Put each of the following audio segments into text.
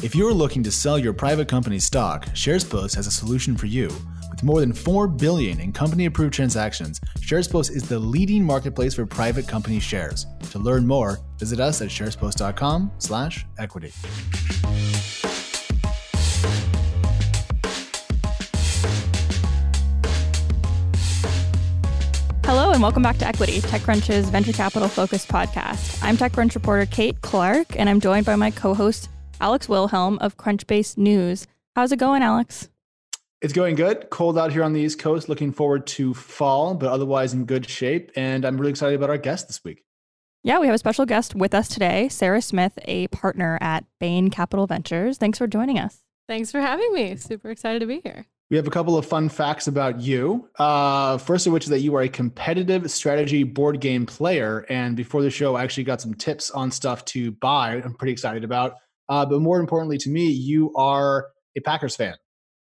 If you're looking to sell your private company stock, SharesPost has a solution for you. With more than 4 billion in company approved transactions, SharesPost is the leading marketplace for private company shares. To learn more, visit us at sharespost.com/equity. Hello and welcome back to Equity, TechCrunch's venture capital focused podcast. I'm TechCrunch reporter Kate Clark, and I'm joined by my co-host Alex Wilhelm of Crunchbase News. How's it going, Alex? It's going good. Cold out here on the East Coast. Looking forward to fall, but otherwise in good shape. And I'm really excited about our guest this week. Yeah, we have a special guest with us today, Sarah Smith, a partner at Bain Capital Ventures. Thanks for joining us. Thanks for having me. Super excited to be here. We have a couple of fun facts about you. Uh, first of which is that you are a competitive strategy board game player. And before the show, I actually got some tips on stuff to buy. I'm pretty excited about. Uh, but more importantly to me, you are a Packers fan.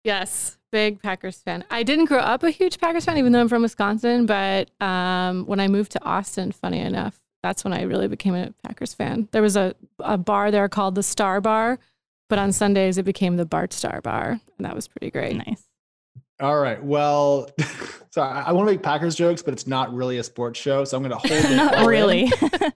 Yes, big Packers fan. I didn't grow up a huge Packers fan, even though I'm from Wisconsin. But um, when I moved to Austin, funny enough, that's when I really became a Packers fan. There was a, a bar there called the Star Bar, but on Sundays it became the Bart Starr Bar, and that was pretty great. Nice. All right. Well, so I, I want to make Packers jokes, but it's not really a sports show, so I'm going to hold it. Not really.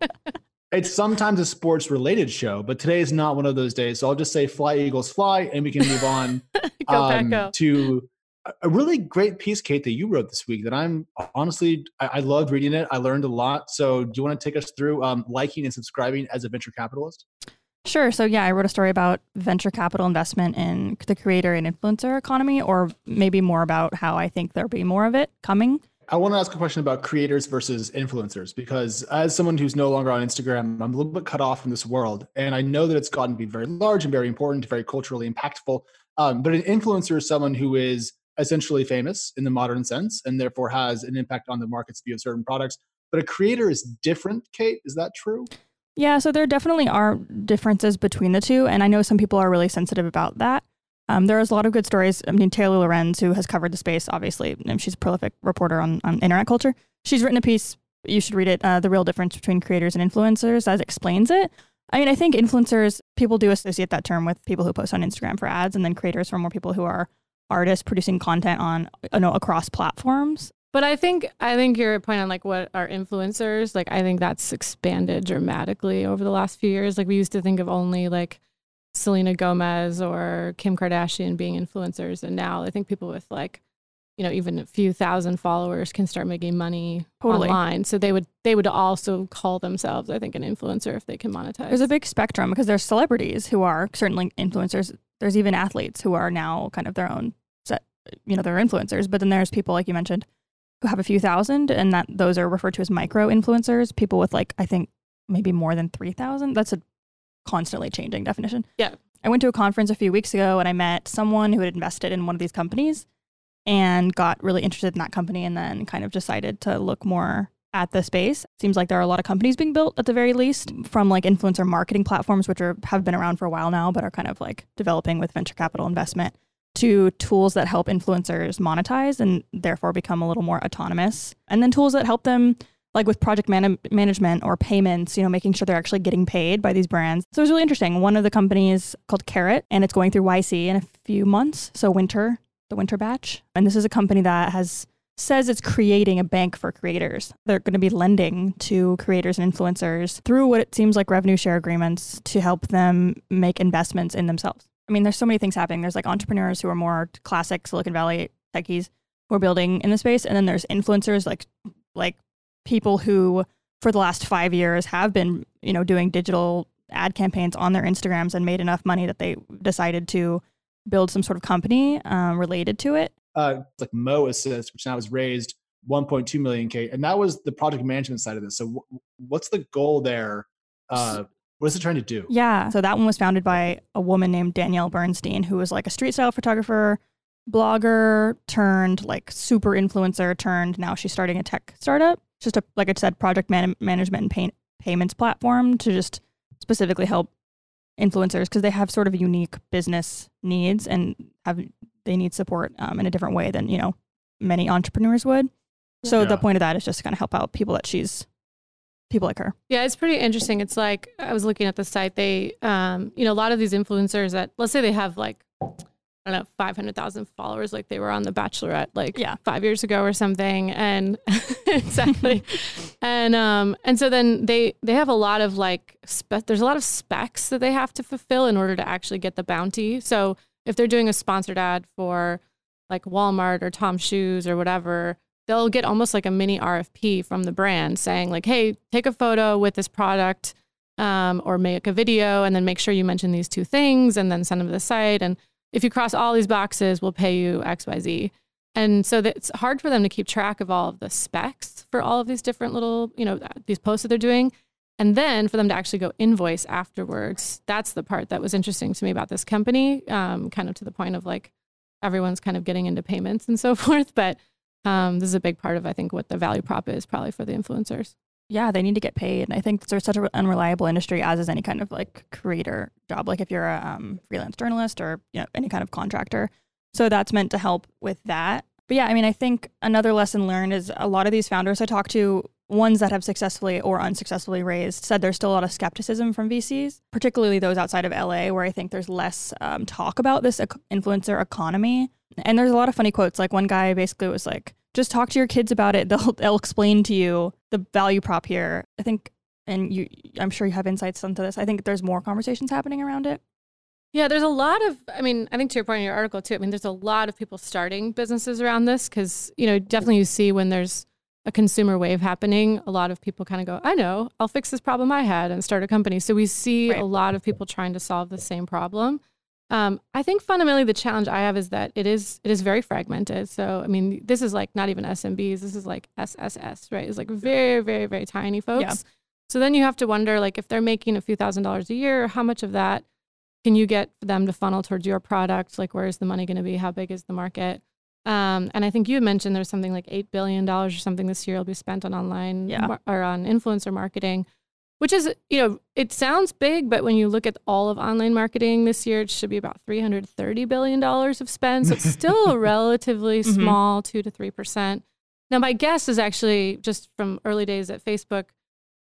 It's sometimes a sports related show, but today is not one of those days. So I'll just say fly Eagles fly and we can move on um, to a- a really great piece, Kate, that you wrote this week that I'm honestly, I, I loved reading it. I learned a lot. So do you want to take us through um, liking and subscribing as a venture capitalist? Sure. So, yeah, I wrote a story about venture capital investment in the creator and influencer economy, or maybe more about how I think there'll be more of it coming. I want to ask a question about creators versus influencers because as someone who's no longer on Instagram, I'm a little bit cut off from this world. And I know that it's gotten to be very large and very important, very culturally impactful. Um, but an influencer is someone who is essentially famous in the modern sense and therefore has an impact on the market's view of certain products. But a creator is different, Kate. Is that true? Yeah, so there definitely are differences between the two. And I know some people are really sensitive about that. Um, there's a lot of good stories. I mean, Taylor Lorenz, who has covered the space, obviously, and she's a prolific reporter on, on internet culture. She's written a piece, you should read it, uh, The Real Difference Between Creators and Influencers, as explains it. I mean, I think influencers, people do associate that term with people who post on Instagram for ads, and then creators are more people who are artists producing content on, you know, across platforms. But I think I think your point on like what are influencers, like I think that's expanded dramatically over the last few years. Like we used to think of only like Selena Gomez or Kim Kardashian being influencers, and now I think people with like you know even a few thousand followers can start making money Totally. online. So they would they would also call themselves, I think, an influencer if they can monetize. There's a big spectrum because there's celebrities who are certainly influencers. There's even athletes who are now kind of their own set, you know, they're influencers. But then there's people like you mentioned who have a few thousand, and that those are referred to as micro influencers. People with like I think maybe more than three thousand. That's a constantly changing definition. Yeah. I went to a conference a few weeks ago and I met someone who had invested in one of these companies and got really interested in that company and then kind of decided to look more at the space. Seems like there are a lot of companies being built at the very least from like influencer marketing platforms, which are have been around for a while now, but are kind of like developing with venture capital investment to tools that help influencers monetize and therefore become a little more autonomous. And then tools that help them like with project man- management or payments, you know, making sure they're actually getting paid by these brands. So it was really interesting. One of the companies called Karat, and it's going through YC in a few months. So winter, the winter batch. And this is a company that has says it's creating a bank for creators. They're going to be lending to creators and influencers through what it seems like revenue share agreements to help them make investments in themselves. I mean, there's so many things happening. There's like entrepreneurs who are more classic Silicon Valley techies who are building in the space, and then there's influencers like like people who for the last five years have been you know doing digital ad campaigns on their Instagrams and made enough money that they decided to build some sort of company um, related to it. Uh, it's like Mo Assist, which now has raised 1.2 million K, and that was the project management side of this. So, wh- what's the goal there? Uh, what is it trying to do? Yeah. So that one was founded by a woman named Danielle Bernstein, who was like a street style photographer, blogger turned like super influencer turned. Now she's starting a tech startup. Just a like I said, project man- management and pay- payments platform to just specifically help influencers because they have sort of unique business needs and have they need support um, in a different way than you know many entrepreneurs would. So the point of that is just to kind of help out people that she's people like her. Yeah, it's pretty interesting. It's like I was looking at the site. They, um, you know, a lot of these influencers that let's say they have like I don't know, 500,000 followers like they were on The Bachelorette like Yeah. five years ago or something. And exactly. and, um, and so then they, they have a lot of like, spe- there's a lot of specs that they have to fulfill in order to actually get the bounty. So if they're doing a sponsored ad for like Walmart or Tom Shoes or whatever, they'll get almost like a mini RFP from the brand saying like, Hey, take a photo with this product. Um, or make a video and then make sure you mention these two things and then send them to the site. And if you cross all these boxes, we'll pay you XYZ. And so it's hard for them to keep track of all of the specs for all of these different little, you know, these posts that they're doing. And then for them to actually go invoice afterwards, that's the part that was interesting to me about this company, um, kind of to the point of like everyone's kind of getting into payments and so forth. But um, this is a big part of, I think, what the value prop is probably for the influencers. Yeah, they need to get paid. And I think there's such an unreliable industry, as is any kind of like creator job. Like if you're a um, freelance journalist or you know any kind of contractor, so that's meant to help with that. But yeah, I mean, I think another lesson learned is a lot of these founders I talked to, ones that have successfully or unsuccessfully raised, said there's still a lot of skepticism from VCs, particularly those outside of LA, where I think there's less um, talk about this influencer economy. And there's a lot of funny quotes. Like one guy basically was like, just talk to your kids about it. They'll they'll explain to you the value prop here. I think, and you, I'm sure you have insights into this. I think there's more conversations happening around it. Yeah, there's a lot of, I mean, I think to your point in your article too, I mean, there's a lot of people starting businesses around this because, you know, definitely you see when there's a consumer wave happening, a lot of people kind of go, I know, I'll fix this problem I had and start a company. So we see Right. a lot of people trying to solve the same problem. Um, I think fundamentally the challenge I have is that it is it is very fragmented. So I mean, this is like not even SMBs. This is like SSS, right? It's like very, very, very tiny folks. Yeah. So then you have to wonder, like, if they're making a few thousand dollars a year, how much of that can you get them to funnel towards your product? Like, where's the money going to be? How big is the market? Um, and I think you mentioned there's something like eight billion dollars or something this year will be spent on online Yeah. mar- or on influencer marketing, which is you know it sounds big, but when you look at all of online marketing this year, it should be about 330 billion dollars of spend. So it's still a relatively Mhm. small two to three percent. Now, my guess is actually just from early days at Facebook,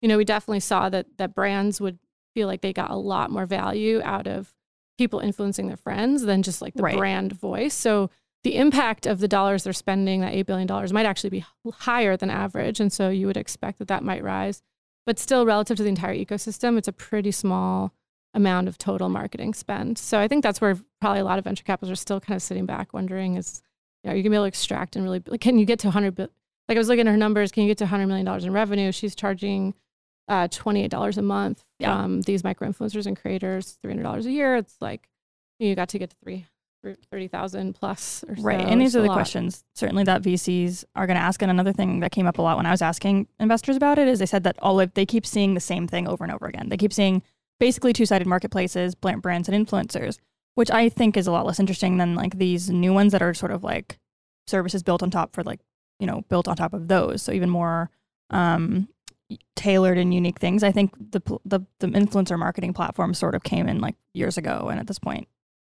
you know, we definitely saw that that brands would feel like they got a lot more value out of people influencing their friends than just like the Right. brand voice. So the impact of the dollars they're spending, that $8 billion, might actually be higher than average. And so you would expect that that might rise. But still, relative to the entire ecosystem, it's a pretty small amount of total marketing spend. So I think that's where probably a lot of venture capitalists are still kind of sitting back wondering is, you know, are you going to be able to extract and really, like, can you get to 100 billion? Like I was looking at her numbers, can you get to $100 million in revenue? She's charging uh, $28 a month Yeah. from these micro influencers and creators, $300 a year. It's like, you got to get to three, 30,000 plus or so. Right. And these It's are the lot. questions certainly that VCs are going to ask. And another thing that came up a lot when I was asking investors about it is they said that all of they keep seeing the same thing over and over again. They keep seeing basically two-sided marketplaces, brands and influencers, which I think is a lot less interesting than like these new ones that are sort of like services built on top for like, you know, built on top of those. So even more um tailored and unique things. I think the the the influencer marketing platform sort of came in like years ago and at this point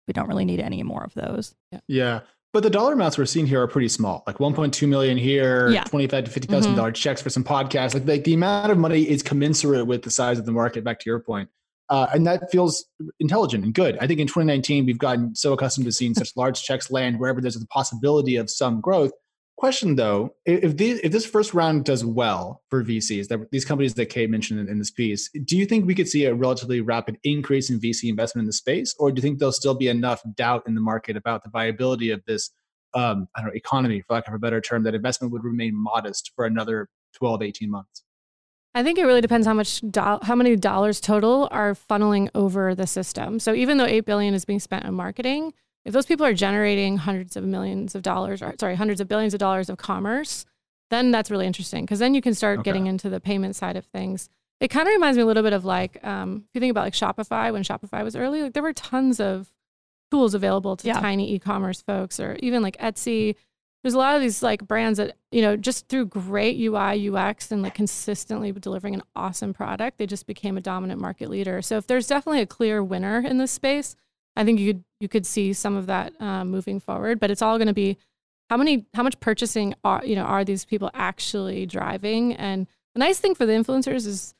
we don't really need any more of those. Yeah. But the dollar amounts we're seeing here are pretty small, like 1.2 million here, Yeah. 25 to 50,000 dollars checks for some podcasts. Like, like the amount of money is commensurate with the size of the market. Back to your point, uh, and that feels intelligent and good. I think in 2019 we've gotten so accustomed to seeing such large checks land wherever there's the possibility of some growth. Question though, if these, if this first round does well for VCs, that these companies that Kate mentioned in, in this piece, do you think we could see a relatively rapid increase in VC investment in the space, or do you think there'll still be enough doubt in the market about the viability of this, um, I don't know, economy, for lack of a better term, that investment would remain modest for another 12, 18 months? I think it really depends how much do- how many dollars total are funneling over the system. So even though 8 billion is being spent on marketing, if those people are generating hundreds of millions of dollars or sorry, hundreds of billions of dollars of commerce, then that's really interesting because then you can start Okay. getting into the payment side of things. It kind of reminds me a little bit of like um, if you think about like Shopify when Shopify was early, like there were tons of tools available to Yeah. tiny e-commerce folks or even like Etsy. There's a lot of these like brands that, you know, just through great UI, UX and like consistently delivering an awesome product, they just became a dominant market leader. So if there's definitely a clear winner in this space, I think you could you could see some of that um, moving forward. But it's all going to be how many how much purchasing are you know are these people actually driving and The nice thing for the influencers is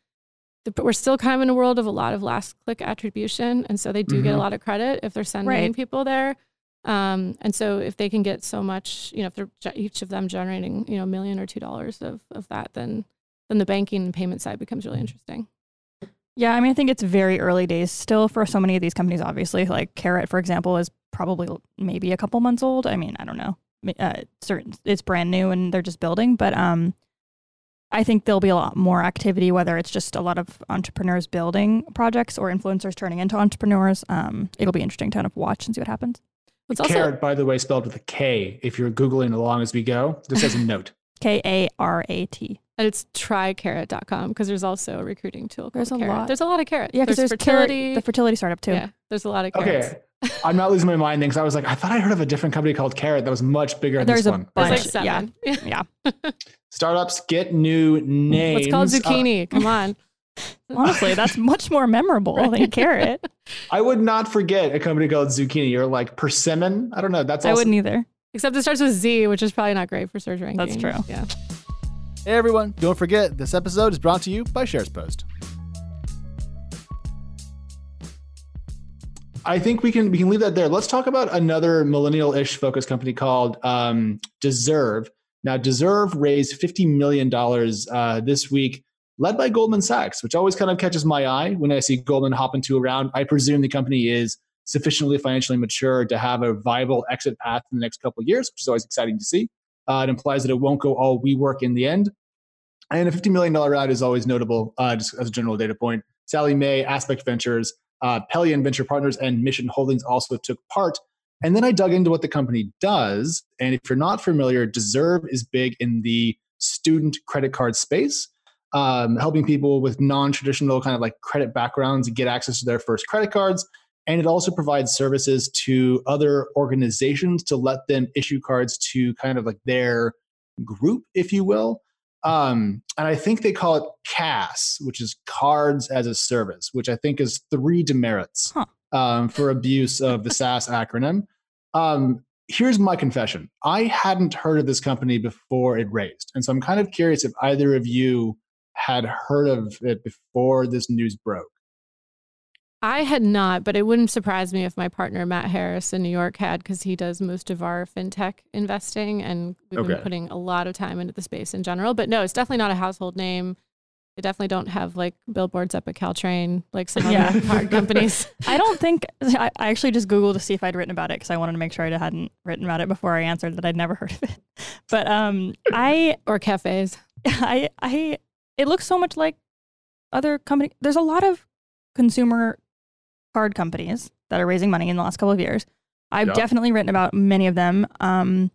we're still kind of in a world of a lot of last click attribution. And so they do mm-hmm. get a mm-hmm. lot of credit if they're sending right. people there. Um, and so if they can get so much, you know, if they're each of them generating, you know, a million or two dollars of, of that, then then the banking and payment side becomes really interesting. Yeah, I mean, I think it's very early days still for so many of these companies. Obviously, like Karat, for example, is probably maybe a couple months old. I mean, I don't know. Uh, certain, it's brand new and they're just building, but um, I think there'll be a lot more activity, whether it's just a lot of entrepreneurs building projects or influencers turning into entrepreneurs. Um, it'll be interesting to kind of watch and see what happens. It's also, Karat, by the way, spelled with a K. If you're Googling along as we go, this as a note. K A R A T. And it's trykarat.com because there's also a recruiting tool. There's a carrot. lot. There's a lot of carrot. Yeah, because there's, there's fertility. Carrot, the fertility startup too. Yeah, there's a lot of carrots. Okay. I'm not losing my mind then because I was like, I thought I heard of a different company called Carrot that was much bigger than there's this one. Bunch. There's like seven. Yeah. yeah. Startups get new names. It's called zucchini. Uh, Come on. Honestly, that's much more memorable right. than carrot. I would not forget a company called Zucchini or like Persimmon. I don't know. That's I wouldn't either. Except it starts with Z, which is probably not great for search rankings. That's true. Yeah. Hey everyone, don't forget this episode is brought to you by SharesPost. I think we can we can leave that there. Let's talk about another millennial-ish focused company called um, Deserve. Now, Deserve raised fifty million dollars uh, this week, led by Goldman Sachs, which always kind of catches my eye when I see Goldman hop into a round. I presume the company is sufficiently financially mature to have a viable exit path in the next couple of years, which is always exciting to see. Uh, it implies that it won't go all WeWork in the end. And a $50 million round is always notable, uh, just as a general data point. Sallie Mae, Aspect Ventures, uh, Pelion Venture Partners and Mission Holdings also took part. And then I dug into what the company does. And if you're not familiar, Deserve is big in the student credit card space, um, helping people with non traditional kind of like credit backgrounds get access to their first credit cards. And it also provides services to other organizations to let them issue cards to kind of like their group, if you will. Um, and I think they call it CaaS, which is Cards as a Service, which I think is three demerits huh. um, for abuse of the SaaS acronym. Um, here's my confession I hadn't heard of this company before it raised. And so I'm kind of curious if either of you had heard of it before this news broke. I had not, but it wouldn't surprise me if my partner Matt Harris in New York had, because he does most of our fintech investing, and we've okay. been putting a lot of time into the space in general. But no, it's definitely not a household name. They definitely don't have like billboards up at Caltrain like some yeah. other card companies. I don't think I, I, actually just googled to see if I'd written about it because I wanted to make sure I hadn't written about it before I answered that I'd never heard of it. But um, I or cafes. I I it looks so much like other company. There's a lot of consumer card companies that are raising money in the last couple of years. I've yep. definitely written about many of them. Um,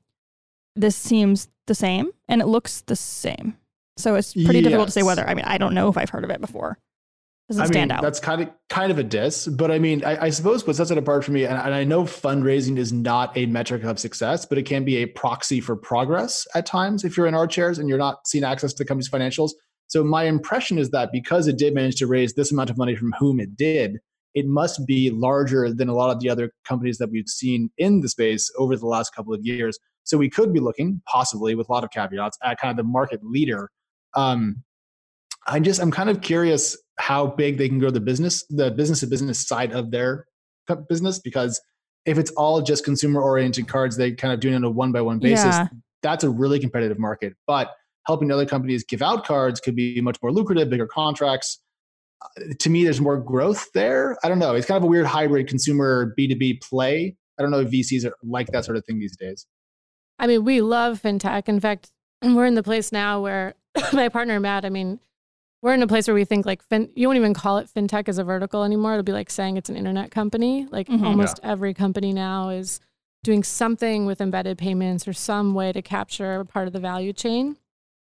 this seems the same and it looks the same. So it's pretty yes. difficult to say whether. I mean, I don't know if I've heard of it before. Doesn't I stand mean, out. That's kind of kind of a diss, but I mean, I, I suppose what sets it apart for me, and, and I know fundraising is not a metric of success, but it can be a proxy for progress at times if you're in our chairs and you're not seeing access to the company's financials. So my impression is that because it did manage to raise this amount of money from whom it did, it must be larger than a lot of the other companies that we've seen in the space over the last couple of years. So we could be looking, possibly with a lot of caveats, at kind of the market leader. Um, I just I'm kind of curious how big they can grow the business, the business to business side of their business, because if it's all just consumer oriented cards, they kind of doing it on a one by one basis. Yeah. That's a really competitive market. But helping other companies give out cards could be much more lucrative, bigger contracts to me, there's more growth there. I don't know. It's kind of a weird hybrid consumer B2B play. I don't know if VCs are like that sort of thing these days. I mean, we love fintech. In fact, we're in the place now where my partner Matt, I mean, we're in a place where we think like fin- you won't even call it fintech as a vertical anymore. It'll be like saying it's an internet company. Like mm-hmm. almost yeah. every company now is doing something with embedded payments or some way to capture part of the value chain.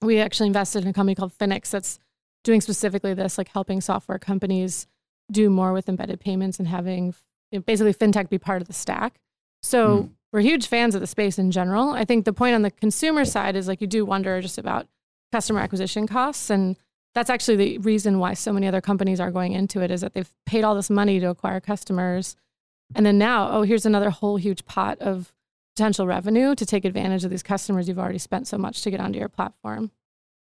We actually invested in a company called Finix that's doing specifically this, like helping software companies do more with embedded payments and having you know, basically fintech be part of the stack. So mm. we're huge fans of the space in general. I think the point on the consumer side is like you do wonder just about customer acquisition costs. And that's actually the reason why so many other companies are going into it is that they've paid all this money to acquire customers. And then now, oh, here's another whole huge pot of potential revenue to take advantage of these customers you've already spent so much to get onto your platform.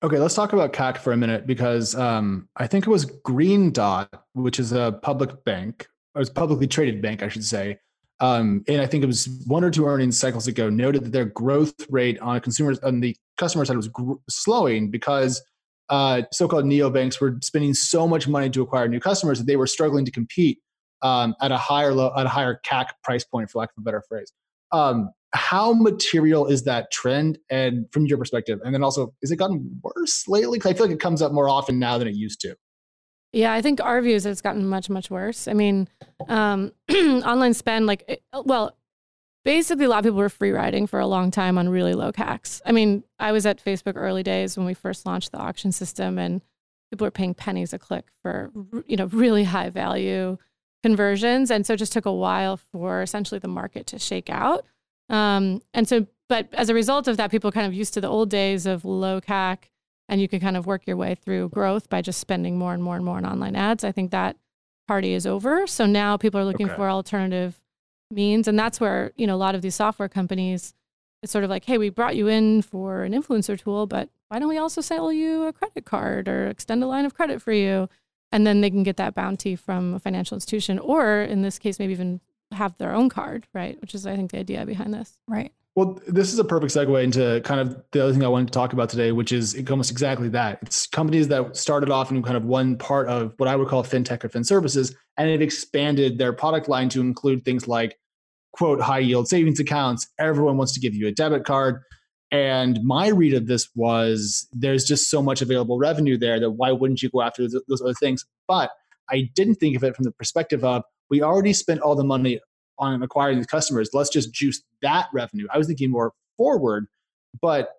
Okay, let's talk about CAC for a minute because um, I think it was Green Dot, which is a public bank, or it's publicly traded bank, I should say. Um, and I think it was one or two earnings cycles ago noted that their growth rate on consumers on the customer side was gr- slowing because uh, so-called neobanks were spending so much money to acquire new customers that they were struggling to compete um, at a higher low, at a higher CAC price point, for lack of a better phrase. Um, how material is that trend, and from your perspective, and then also, is it gotten worse lately? Because I feel like it comes up more often now than it used to. Yeah, I think our view is it's gotten much, much worse. I mean, um, online spend, like, it, well, basically, a lot of people were free riding for a long time on really low CACs. I mean, I was at Facebook early days when we first launched the auction system, and people were paying pennies a click for, you know, really high value conversions. And so it just took a while for essentially the market to shake out. Um, and so, but as a result of that, people kind of used to the old days of low CAC and you could kind of work your way through growth by just spending more and more and more on online ads. I think that party is over. So now people are looking okay. for alternative means. And that's where, you know, a lot of these software companies, it's sort of like, hey, we brought you in for an influencer tool, but why don't we also sell you a credit card or extend a line of credit for you? And then they can get that bounty from a financial institution, or in this case, maybe even have their own card, right? Which is, I think, the idea behind this. Right. Well, this is a perfect segue into kind of the other thing I wanted to talk about today, which is almost exactly that. It's companies that started off in kind of one part of what I would call fintech or fin services, and it expanded their product line to include things like quote high yield savings accounts. Everyone wants to give you a debit card. And my read of this was there's just so much available revenue there that why wouldn't you go after those other things? But I didn't think of it from the perspective of we already spent all the money on acquiring these customers. Let's just juice that revenue. I was thinking more forward, but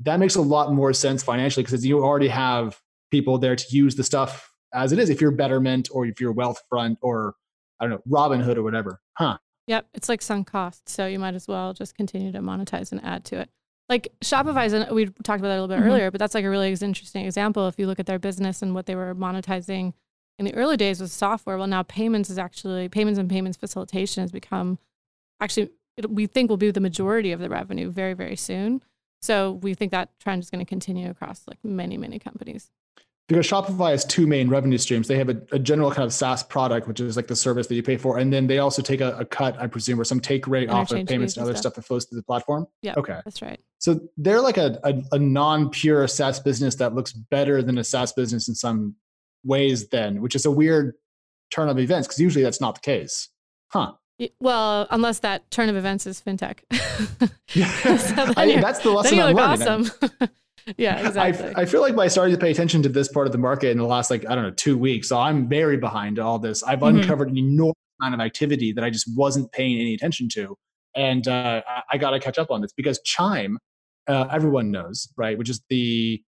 that makes a lot more sense financially because you already have people there to use the stuff as it is. If you're Betterment or if you're Wealthfront or I don't know Robinhood or whatever, huh? Yep, it's like sunk cost, so you might as well just continue to monetize and add to it. Like Shopify's, and we talked about that a little bit mm-hmm. earlier, but that's like a really interesting example. If you look at their business and what they were monetizing in the early days with software. Well, now payments is actually payments and payments facilitation has become actually it, we think will be the majority of the revenue very very soon. So we think that trend is going to continue across like many many companies. Because Shopify has two main revenue streams. They have a, a general kind of SaaS product, which is like the service that you pay for, and then they also take a, a cut, I presume, or some take rate off of payments and other stuff. stuff that flows through the platform. Yeah. Okay. That's right. So they're like a, a, a non-pure SaaS business that looks better than a SaaS business in some ways then, which is a weird turn of events because usually that's not the case. Huh. Well, unless that turn of events is fintech. so I, that's the lesson I'm learning. Awesome. yeah, exactly. I, I, feel like by starting to pay attention to this part of the market in the last, like, I don't know, two weeks, so I'm very behind all this. I've mm-hmm. uncovered an enormous amount of activity that I just wasn't paying any attention to. And uh, I, I got to catch up on this because Chime, uh, everyone knows, right? Which is the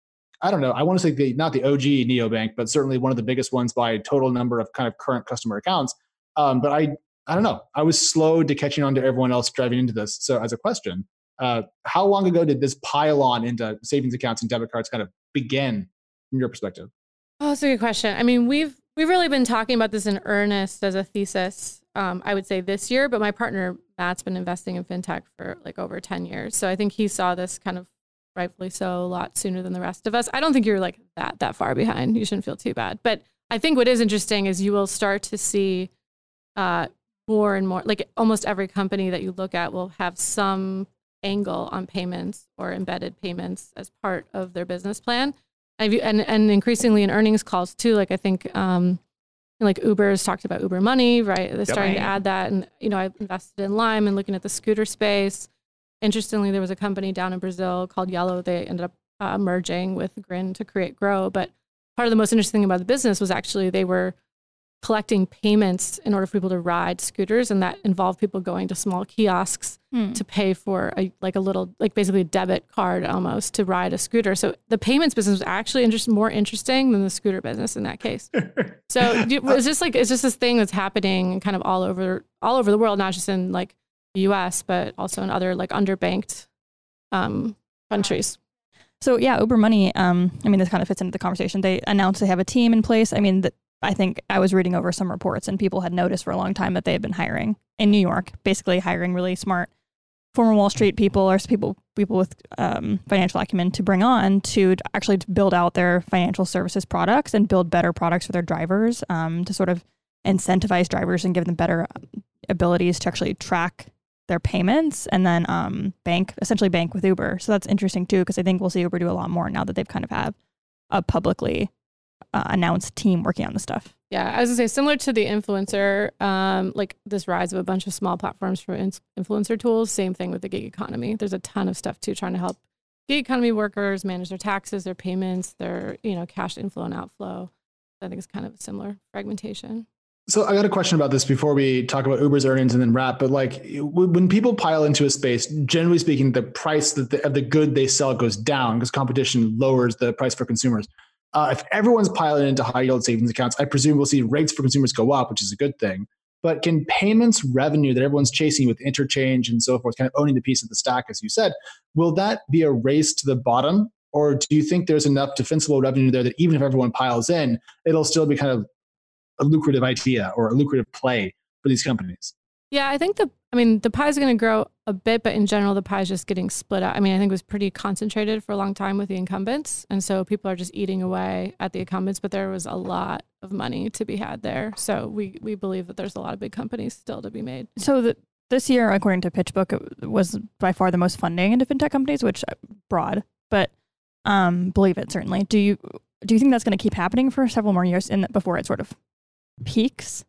I don't know. I want to say the not the OG neobank, but certainly one of the biggest ones by total number of kind of current customer accounts. Um, but I I don't know. I was slow to catching on to everyone else driving into this. So as a question, uh, how long ago did this pile on into savings accounts and debit cards kind of begin from your perspective? Oh, that's a good question. I mean, we've we've really been talking about this in earnest as a thesis. Um, I would say this year, but my partner Matt's been investing in fintech for like over ten years. So I think he saw this kind of rightfully so, a lot sooner than the rest of us. I don't think you're like that that far behind. You shouldn't feel too bad. But I think what is interesting is you will start to see uh, more and more. Like almost every company that you look at will have some angle on payments or embedded payments as part of their business plan. And and increasingly in earnings calls too. Like I think. Um, like Uber's talked about Uber Money, right? They're starting to add that, and you know, I invested in Lime and looking at the scooter space. Interestingly, there was a company down in Brazil called Yellow. They ended up uh, merging with Grin to create Grow. But part of the most interesting thing about the business was actually they were collecting payments in order for people to ride scooters and that involved people going to small kiosks hmm. to pay for a like a little like basically a debit card almost to ride a scooter so the payments business was actually interest, more interesting than the scooter business in that case so it's just like it's just this thing that's happening kind of all over all over the world not just in like the US, but also in other like underbanked um, countries. So yeah, Uber Money. Um, I mean, this kind of fits into the conversation. They announced they have a team in place. I mean, the, I think I was reading over some reports, and people had noticed for a long time that they had been hiring in New York, basically hiring really smart former Wall Street people or people people with um, financial acumen to bring on to actually build out their financial services products and build better products for their drivers um, to sort of incentivize drivers and give them better um, abilities to actually track their payments and then um, bank essentially bank with Uber. So that's interesting too because I think we'll see Uber do a lot more now that they've kind of have a publicly uh, announced team working on the stuff. Yeah, I was gonna say similar to the influencer, um, like this rise of a bunch of small platforms for in- influencer tools. Same thing with the gig economy. There's a ton of stuff too, trying to help gig economy workers manage their taxes, their payments, their you know cash inflow and outflow. I think it's kind of a similar fragmentation. So I got a question about this before we talk about Uber's earnings and then wrap. But like when people pile into a space, generally speaking, the price the, of the good they sell goes down because competition lowers the price for consumers. Uh, if everyone's piling into high yield savings accounts, I presume we'll see rates for consumers go up, which is a good thing. But can payments revenue that everyone's chasing with interchange and so forth, kind of owning the piece of the stack, as you said, will that be a race to the bottom? Or do you think there's enough defensible revenue there that even if everyone piles in, it'll still be kind of a lucrative idea or a lucrative play for these companies? Yeah, I think the I mean the pie is going to grow a bit, but in general the pie is just getting split up. I mean, I think it was pretty concentrated for a long time with the incumbents, and so people are just eating away at the incumbents. But there was a lot of money to be had there, so we we believe that there's a lot of big companies still to be made. So the, this year, according to PitchBook, it was by far the most funding into fintech companies, which uh, broad, but um, believe it certainly. Do you do you think that's going to keep happening for several more years in the, before it sort of peaks?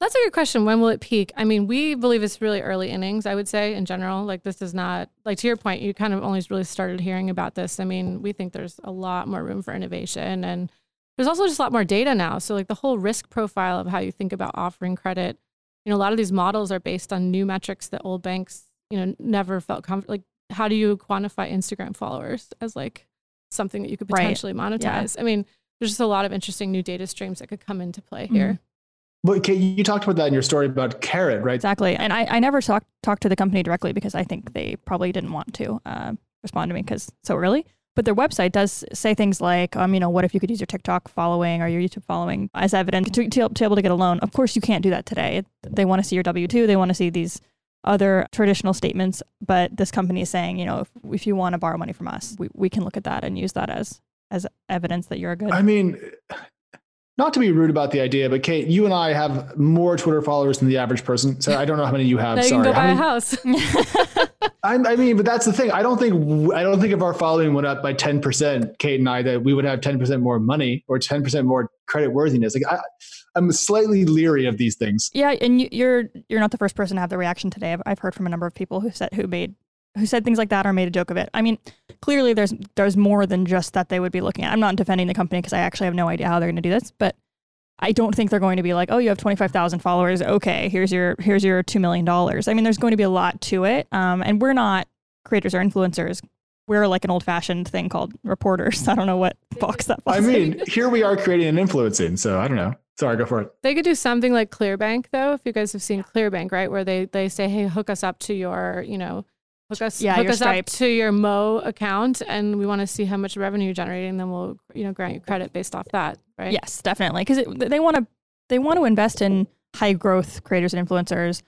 That's a good question. When will it peak? I mean, we believe it's really early innings, I would say, in general. Like, this is not, like, to your point, you kind of only really started hearing about this. I mean, we think there's a lot more room for innovation. And there's also just a lot more data now. So, like, the whole risk profile of how you think about offering credit, you know, a lot of these models are based on new metrics that old banks, you know, never felt comfortable. Like, how do you quantify Instagram followers as like something that you could potentially right. monetize? Yeah. I mean, there's just a lot of interesting new data streams that could come into play here. Mm-hmm. But Kate, you talked about that in your story about Karat, right? Exactly. And I, I never talked talked to the company directly because I think they probably didn't want to uh, respond to me because so early. But their website does say things like, um, you know, what if you could use your TikTok following or your YouTube following as evidence to, to, to able to get a loan? Of course, you can't do that today. They want to see your W 2, they want to see these other traditional statements. But this company is saying, you know, if, if you want to borrow money from us, we, we can look at that and use that as as evidence that you're a good. I mean, not to be rude about the idea, but Kate, you and I have more Twitter followers than the average person. So I don't know how many you have. now Sorry. You can go buy many, a house. I, mean, but that's the thing. I don't think I don't think if our following went up by ten percent, Kate and I, that we would have ten percent more money or ten percent more credit worthiness. Like I, I'm slightly leery of these things. Yeah, and you, you're you're not the first person to have the reaction today. I've, I've heard from a number of people who said who made who said things like that or made a joke of it. I mean, clearly there's there's more than just that they would be looking at. I'm not defending the company because I actually have no idea how they're going to do this, but I don't think they're going to be like, oh, you have 25,000 followers. Okay, here's your here's your $2 million. I mean, there's going to be a lot to it. Um, and we're not creators or influencers. We're like an old fashioned thing called reporters. I don't know what box that falls I mean, here we are creating and influencing. So I don't know. Sorry, go for it. They could do something like Clearbanc, though. If you guys have seen Clearbanc, right, where they they say, "Hey, hook us up to your, you know, hook us, yeah, hook us up to your Mo account, and we want to see how much revenue you're generating. Then we'll, you know, grant you credit based off that." right? Yes, definitely, because they want to they want to invest in high growth creators and influencers.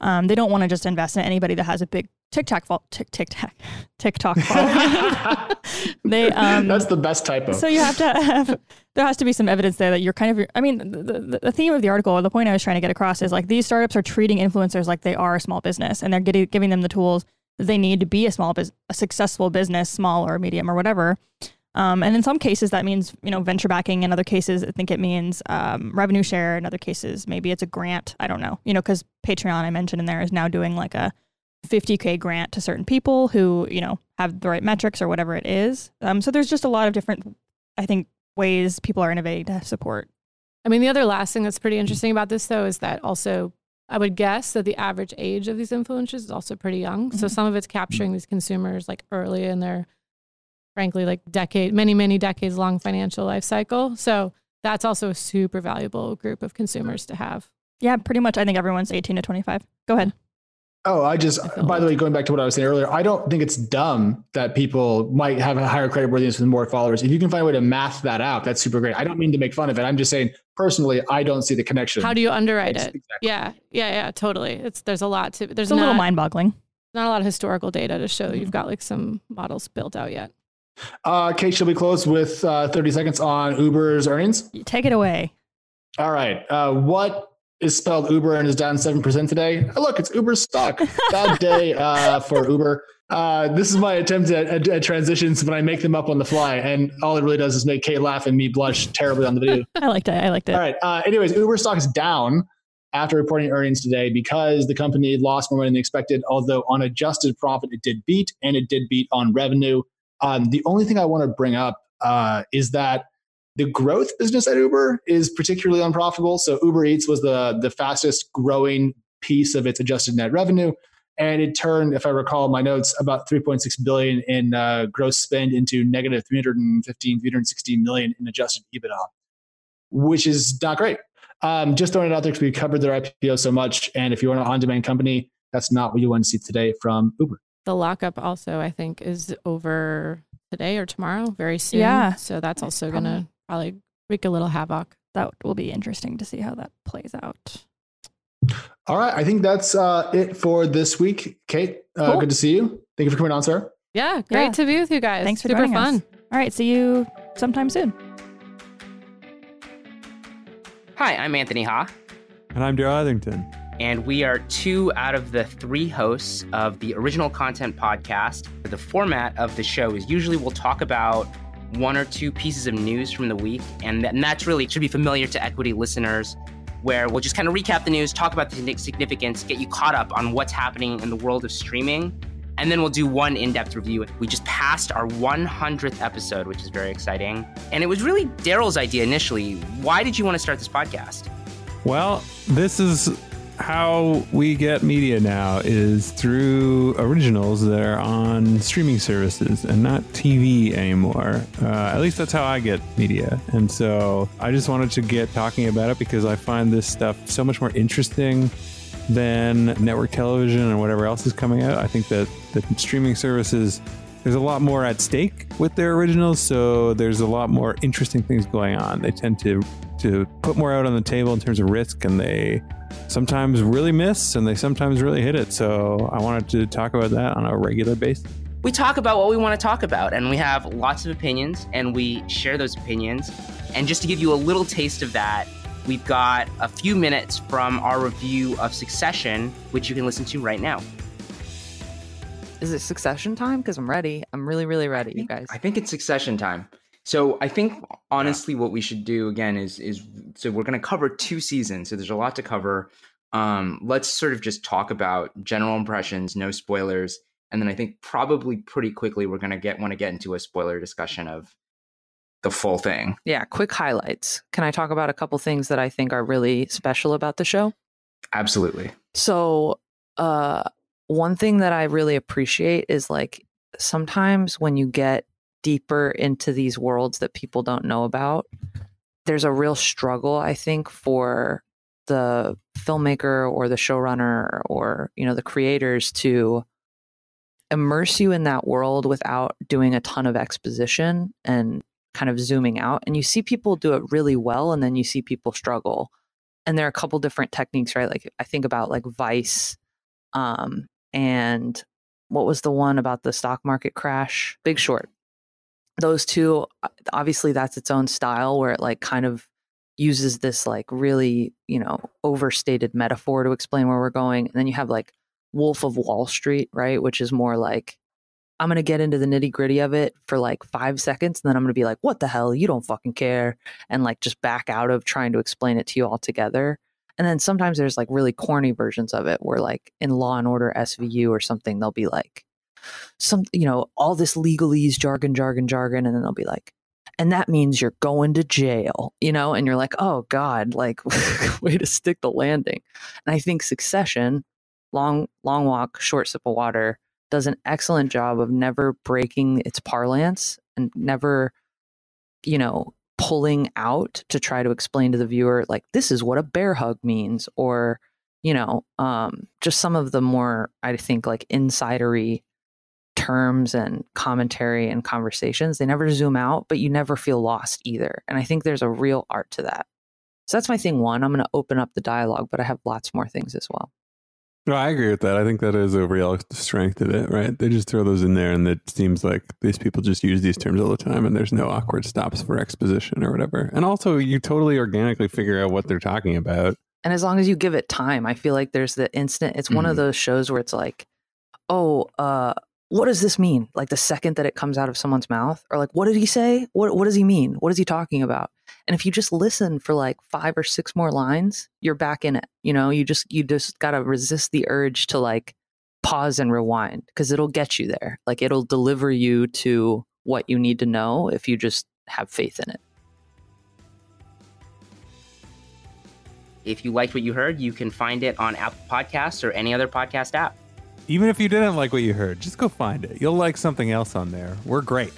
Um, they don't want to just invest in anybody that has a big TikTok fo- tick, TikTok TikTok following. they um, that's the best typo. So you have to have there has to be some evidence there that you're kind of. I mean, the, the, the theme of the article, or the point I was trying to get across, is like these startups are treating influencers like they are a small business, and they're getting, giving them the tools that they need to be a small business, a successful business, small or medium or whatever. Um, and in some cases, that means you know venture backing. In other cases, I think it means um, revenue share. In other cases, maybe it's a grant. I don't know. You know, because Patreon I mentioned in there is now doing like a 50k grant to certain people who you know have the right metrics or whatever it is. Um, so there's just a lot of different, I think, ways people are innovating to support. I mean, the other last thing that's pretty interesting about this though is that also I would guess that the average age of these influencers is also pretty young. Mm-hmm. So some of it's capturing these consumers like early in their frankly like decade many many decades long financial life cycle. So that's also a super valuable group of consumers to have. Yeah pretty much. I think everyone's 18 to 25 go ahead oh i just I by the way going back to what i was saying earlier i don't think it's dumb that people might have a higher credit worthiness with more followers if you can find a way to math that out that's super great i don't mean to make fun of it i'm just saying personally i don't see the connection how do you underwrite it exactly. yeah yeah yeah totally it's there's a lot to there's it's a not, little mind boggling Not a lot of historical data to show you've got like some models built out yet. Uh, Kate, shall we close with uh, 30 seconds on Uber's earnings? Take it away. All right. Uh, what is spelled Uber and is down 7% today? Oh, look, it's Uber stock. Bad day uh, for Uber. Uh, this is my attempt at, at, at, transitions when I make them up on the fly, and all it really does is make Kate laugh and me blush terribly on the video. I liked it. I liked it. All right. Uh, anyways, Uber stock is down after reporting earnings today because the company lost more money than expected. Although on adjusted profit, it did beat, and it did beat on revenue. Um, the only thing I want to bring up uh, is that the growth business at Uber is particularly unprofitable. So Uber Eats was the the fastest growing piece of its adjusted net revenue and it turned, if I recall my notes, about 3.6 billion in uh, gross spend into negative 315, 316 million in adjusted EBITDA, which is not great. Um, just throwing it out there because we covered their IPO so much, and if you're an on-demand company, that's not what you want to see today from Uber. The lockup also, I think, is over today or tomorrow, very soon. Yeah. So that's also going to probably wreak a little havoc. That will be interesting to see how that plays out. All right. I think that's uh, it for this week. Kate, uh, cool. good to see you. Thank you for coming on, sir. Yeah, great yeah. to be with you guys. Thanks for Super fun. Us. All right. See you sometime soon. Hi, I'm Anthony Ha. And I'm Darrell Etherington. And we are two out of the three hosts of the original content podcast. The format of the show is usually we'll talk about one or two pieces of news from the week. And, that's really should be familiar to equity listeners where we'll just kind of recap the news, talk about the significance, get you caught up on what's happening in the world of streaming. And then we'll do one in depth review. We just passed our 100th episode, which is very exciting. And it was really Darrell's idea initially. Why did you want to start this podcast? Well, this is how we get media now is through originals that are on streaming services and not TV anymore. Uh, at least that's how I get media. And so I just wanted to get talking about it because I find this stuff so much more interesting than network television and whatever else is coming out. I think that the streaming services there's a lot more at stake with their originals, so there's a lot more interesting things going on. They tend to to put more out on the table in terms of risk, and they sometimes really miss and they sometimes really hit it. So I wanted to talk about that on a regular basis. We talk about what we want to talk about, and we have lots of opinions, and we share those opinions. And just to give you a little taste of that, we've got a few minutes from our review of Succession, which you can listen to right now. Is it Succession time? Because I'm ready. I'm really, really ready, you guys. I think it's Succession time. So I think honestly, yeah. what we should do again is is so we're going to cover two seasons. So there's a lot to cover. Um, let's sort of just talk about general impressions, no spoilers, and then I think probably pretty quickly we're going to get want to get into a spoiler discussion of the full thing. Yeah, quick highlights. Can I talk about a couple things that I think are really special about the show? Absolutely. So, uh, one thing that I really appreciate is like sometimes when you get deeper into these worlds that people don't know about, there's a real struggle, I think, for the filmmaker or the showrunner or you know the creators to immerse you in that world without doing a ton of exposition and kind of zooming out. And you see people do it really well and then you see people struggle. And there are a couple different techniques right? Like i think about like vice um and what was the one about the stock market crash? Big short those two uh, obviously that's its own style where it like kind of uses this like really you know overstated metaphor to explain where we're going and then you have like wolf of wall street right which is more like i'm going to get into the nitty gritty of it for like five seconds and then i'm going to be like what the hell? You don't fucking care and like just back out of trying to explain it to you all together and then sometimes there's like really corny versions of it where like in law and order svu or something they'll be like some, you know, all this legalese, jargon, jargon, jargon. And then they'll be like, and that means you're going to jail, you know? And you're like, oh God, like, way to stick the landing. And I think Succession, long, long walk, short sip of water, does an excellent job of never breaking its parlance and never, you know, pulling out to try to explain to the viewer, like, this is what a bear hug means, or, you know, um, just some of the more, I think, like insidery terms and commentary and conversations. They never zoom out, but you never feel lost either. And I think there's a real art to that. So that's my thing one. I'm going to open up the dialogue, but I have lots more things as well. No, I agree with that. I think that is a real strength of it, right? They just throw those in there, and it seems like these people just use these terms all the time, and there's no awkward stops for exposition or whatever. And also, you totally organically figure out what they're talking about. And as long as you give it time, I feel like there's the instant. It's one of Mhm. those shows where it's like, oh, uh, what does this mean? Like the second that it comes out of someone's mouth, or like, what did he say? What What does he mean? What is he talking about? And if you just listen for like five or six more lines, you're back in it. You know, you just you just gotta resist the urge to like pause and rewind because it'll get you there. Like it'll deliver you to what you need to know if you just have faith in it. If you liked what you heard, you can find it on Apple Podcasts or any other podcast app. Even if you didn't like what you heard, just go find it. You'll like something else on there. We're great.